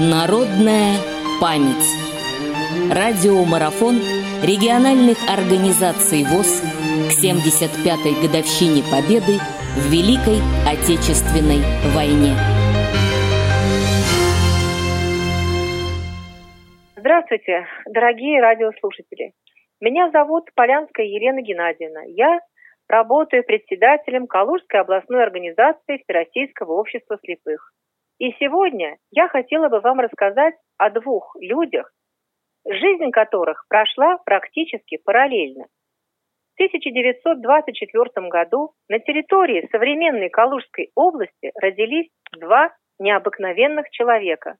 Народная память. Радиомарафон региональных организаций ВОЗ к 75-й годовщине Победы в Великой Отечественной войне. Здравствуйте, дорогие радиослушатели. Меня зовут Полянская Елена Геннадьевна. Я работаю председателем Калужской областной организации Всероссийского общества слепых. И сегодня я хотела бы вам рассказать о двух людях, жизнь которых прошла практически параллельно. В 1924 году на территории современной Калужской области родились два необыкновенных человека.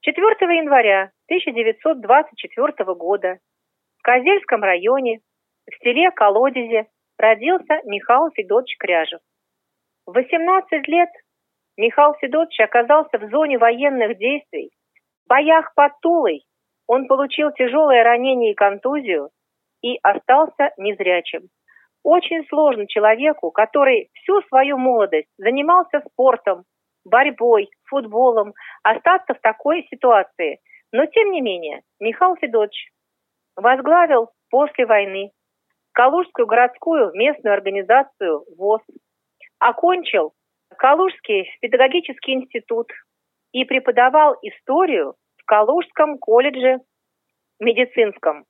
4 января 1924 года в Козельском районе в селе Колодезе родился Михаил Федотович Кряжев. В 18 лет Михаил Федотович оказался в зоне военных действий. В боях под Тулой он получил тяжелое ранение и контузию и остался незрячим. Очень сложно человеку, который всю свою молодость занимался спортом, борьбой, футболом, остаться в такой ситуации. Но, тем не менее, Михаил Федотович возглавил после войны Калужскую городскую местную организацию ВОЗ, окончил Калужский педагогический институт и преподавал историю в Калужском колледже медицинском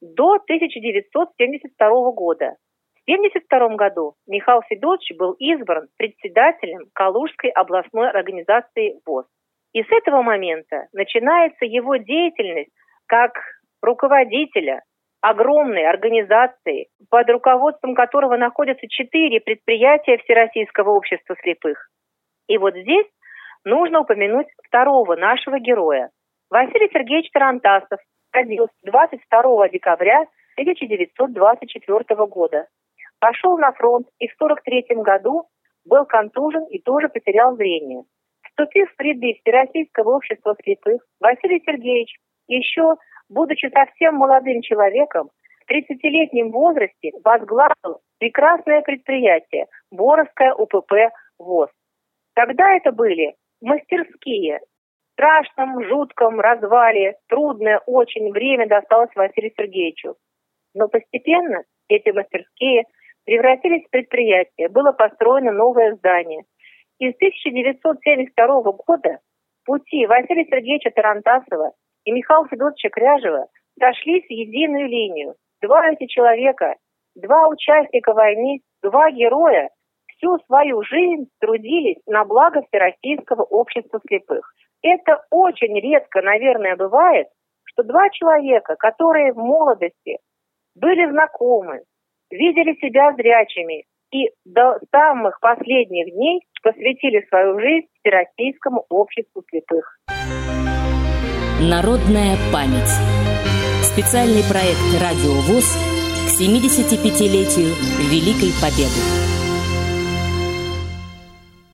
до 1972 года. В 1972 году Михаил Федотович был избран председателем Калужской областной организации ВОЗ. И с этого момента начинается его деятельность как руководителя огромной организации, под руководством которого находятся четыре предприятия Всероссийского общества слепых. И вот здесь нужно упомянуть второго нашего героя. Василий Сергеевич Тарантасов родился 22 декабря 1924 года. Пошел на фронт и в 43 году был контужен и тоже потерял зрение. Вступив в ряды Всероссийского общества слепых, Василий Сергеевич еще будучи совсем молодым человеком, в 30-летнем возрасте возглавил прекрасное предприятие Боровская УПП ВОЗ. Тогда это были мастерские. В страшном, жутком развале, трудное очень время досталось Василию Сергеевичу. Но постепенно эти мастерские превратились в предприятия. Было построено новое здание. И с 1972 года пути Василия Сергеевича Тарантасова и Михаила Федотовича Кряжева сошлись в единую линию. Два эти человека, два участника войны, два героя всю свою жизнь трудились на благо Всероссийского общества слепых. Это очень редко, наверное, бывает, что два человека, которые в молодости были знакомы, видели себя зрячими и до самых последних дней посвятили свою жизнь Всероссийскому обществу слепых. Народная память. Специальный проект «Радио ВОЗ» к 75-летию Великой Победы.